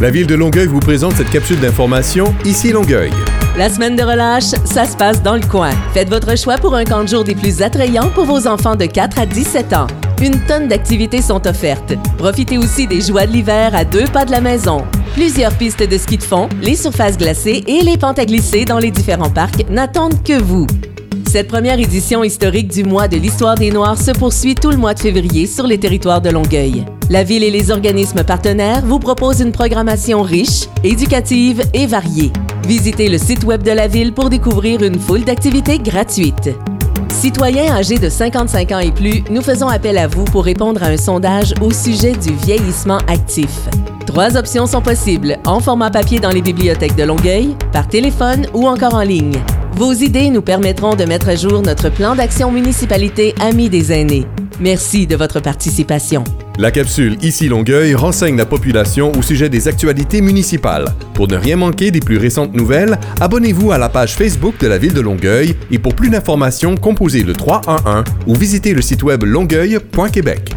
La ville de Longueuil vous présente cette capsule d'information Ici Longueuil. La semaine de relâche, ça se passe dans le coin. Faites votre choix pour un camp de jour des plus attrayants pour vos enfants de 4 à 17 ans. Une tonne d'activités sont offertes. Profitez aussi des joies de l'hiver à deux pas de la maison. Plusieurs pistes de ski de fond, les surfaces glacées et les pentes à glisser dans les différents parcs n'attendent que vous. Cette première édition historique du mois de l'histoire des Noirs se poursuit tout le mois de février sur les territoires de Longueuil. La ville et les organismes partenaires vous proposent une programmation riche, éducative et variée. Visitez le site web de la ville pour découvrir une foule d'activités gratuites. Citoyens âgés de 55 ans et plus, nous faisons appel à vous pour répondre à un sondage au sujet du vieillissement actif. Trois options sont possibles, en format papier dans les bibliothèques de Longueuil, par téléphone ou encore en ligne. Vos idées nous permettront de mettre à jour notre plan d'action municipalité Amis des aînés. Merci de votre participation. La capsule Ici Longueuil renseigne la population au sujet des actualités municipales. Pour ne rien manquer des plus récentes nouvelles, abonnez-vous à la page Facebook de la ville de Longueuil et pour plus d'informations, composez le 311 ou visitez le site web longueuil.québec.